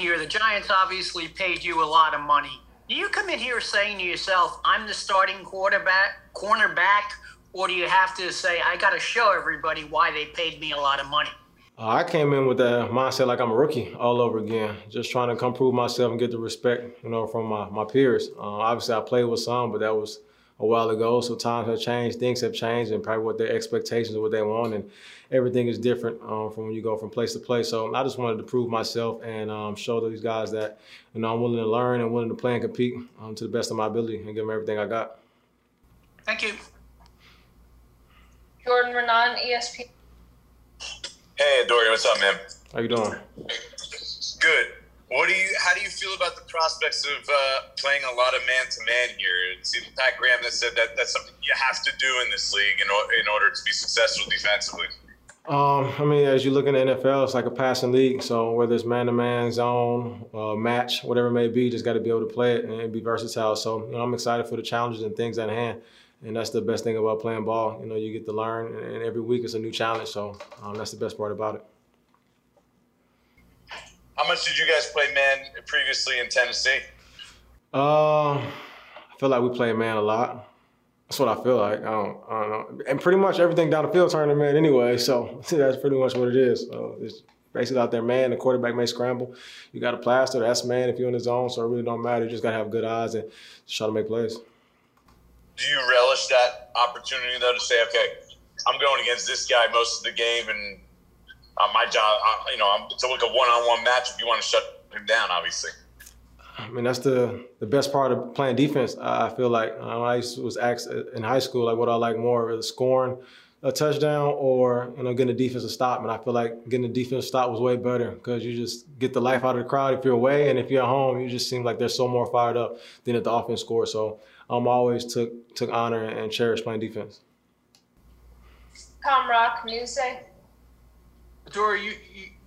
here, the Giants obviously paid you a lot of money. Do you come in here saying to yourself, I'm the starting quarterback, cornerback, or do you have to say, I got to show everybody why they paid me a lot of money? Uh, I came in with that mindset like I'm a rookie all over again, just trying to come prove myself and get the respect, you know, from my, my peers. Uh, obviously, I played with some, but that was a while ago. So times have changed, things have changed, and probably what their expectations of what they want, and everything is different um, from when you go from place to place. So I just wanted to prove myself and um, show these guys that you know I'm willing to learn and willing to play and compete um, to the best of my ability and give them everything I got. Thank you. Jordan Raanan, ESPN. Hey, Dorian, what's up, man? How you doing? Good. What do you? How do you feel about the prospects of uh, playing a lot of man to man here? It's Pat Graham that said that that's something you have to do in this league in, in order to be successful defensively. Um, I mean, as you look in the NFL, it's like a passing league. So whether it's man-to-man, zone, uh, match, whatever it may be, just got to be able to play it and be versatile. So you know, I'm excited for the challenges and things at hand. And that's the best thing about playing ball. You know, you get to learn, and every week it's a new challenge. So um, that's the best part about it. How much did you guys play man previously in Tennessee? Uh, I feel like we play man a lot. That's what I feel like. I don't, I don't know. And pretty much everything down the field turned to man anyway. So that's pretty much what it is. So it's basically out there, man. The quarterback may scramble. You got a plaster. That's man if you're in the zone. So it really don't matter. You just got to have good eyes and just try to make plays. Do you relish that opportunity, though, to say, okay, I'm going against this guy most of the game and uh, my job, uh, you know, I'm, it's like a one-on-one match. If you want to shut him down, obviously. I mean, that's the the best part of playing defense. I feel like um, I was asked in high school, like, what I like more, scoring a touchdown or you know getting a defensive stop. And I feel like getting a defensive stop was way better because you just get the life out of the crowd if you're away, and if you're at home, you just seem like they're so more fired up than if the offense scores. So I'm um, always took took honor and cherish playing defense. Tom Rock, Dory, you,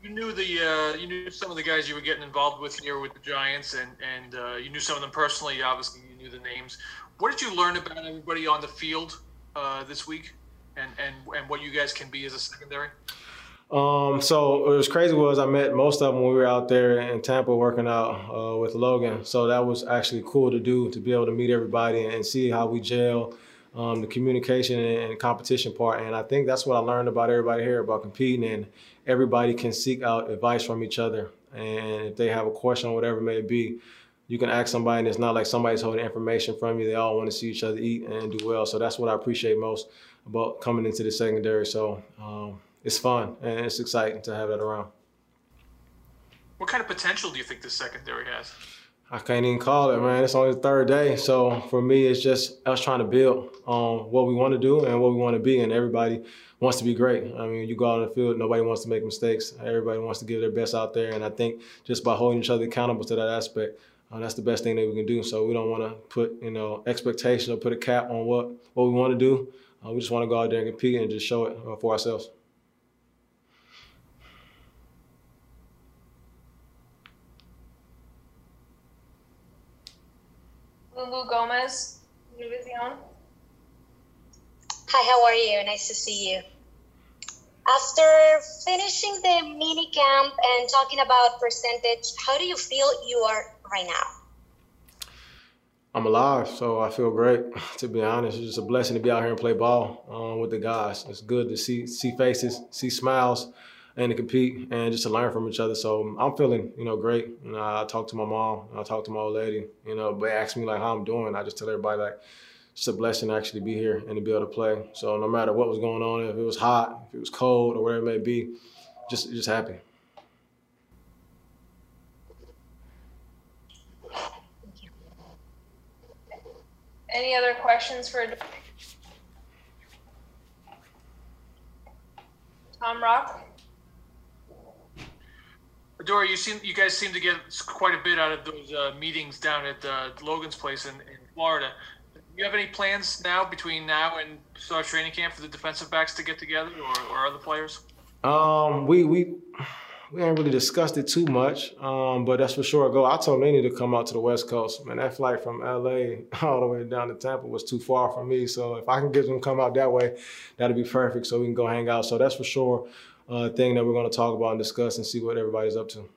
you, knew the uh, you knew some of the guys you were getting involved with here with the Giants, and and uh, you knew some of them personally. Obviously, you knew the names. What did you learn about everybody on the field uh, this week, and and and what you guys can be as a secondary? Um, so what was crazy was I met most of them when we were out there in Tampa working out uh, with Logan. So that was actually cool to do to be able to meet everybody and see how we gel um, the communication and competition part. And I think that's what I learned about everybody here about competing and everybody can seek out advice from each other. And if they have a question or whatever it may be, you can ask somebody and it's not like somebody's holding information from you. They all want to see each other eat and do well. So that's what I appreciate most about coming into the secondary. So um, it's fun and it's exciting to have that around. What kind of potential do you think this secondary has? I can't even call it, man. It's only the third day. So for me, it's just us trying to build on what we want to do and what we want to be. And everybody wants to be great. I mean, you go out on the field, nobody wants to make mistakes. Everybody wants to give their best out there. And I think just by holding each other accountable to that aspect, uh, that's the best thing that we can do. So we don't want to put, you know, expectation or put a cap on what, what we want to do. Uh, we just want to go out there and compete and just show it uh, for ourselves. Lulu Gomez, Univision. Hi, how are you? Nice to see you. After finishing the mini camp and talking about percentage, how do you feel you are right now? I'm alive, so I feel great. To be honest, it's just a blessing to be out here and play ball um, with the guys. It's good to see see faces, see smiles, and to compete and just to learn from each other. So um, I'm feeling, you know, great. You know, I talk to my mom, and I talk to my old lady, you know, they ask me like how I'm doing. I just tell everybody like it's a blessing to actually be here and to be able to play. So no matter what was going on, if it was hot, if it was cold, or whatever it may be, just just happy. Any other questions for Tom Rock? Dory, you seem you guys seem to get quite a bit out of those uh, meetings down at uh, Logan's place in, in Florida. Do you have any plans now between now and start training camp for the defensive backs to get together, or, or other players? Um, we we we ain't really discussed it too much, um, but that's for sure go. I told need to come out to the West Coast. Man, that flight from LA all the way down to Tampa was too far for me. So if I can get them to come out that way, that'd be perfect. So we can go hang out. So that's for sure uh, thing that we're going to talk about and discuss and see what everybody's up to.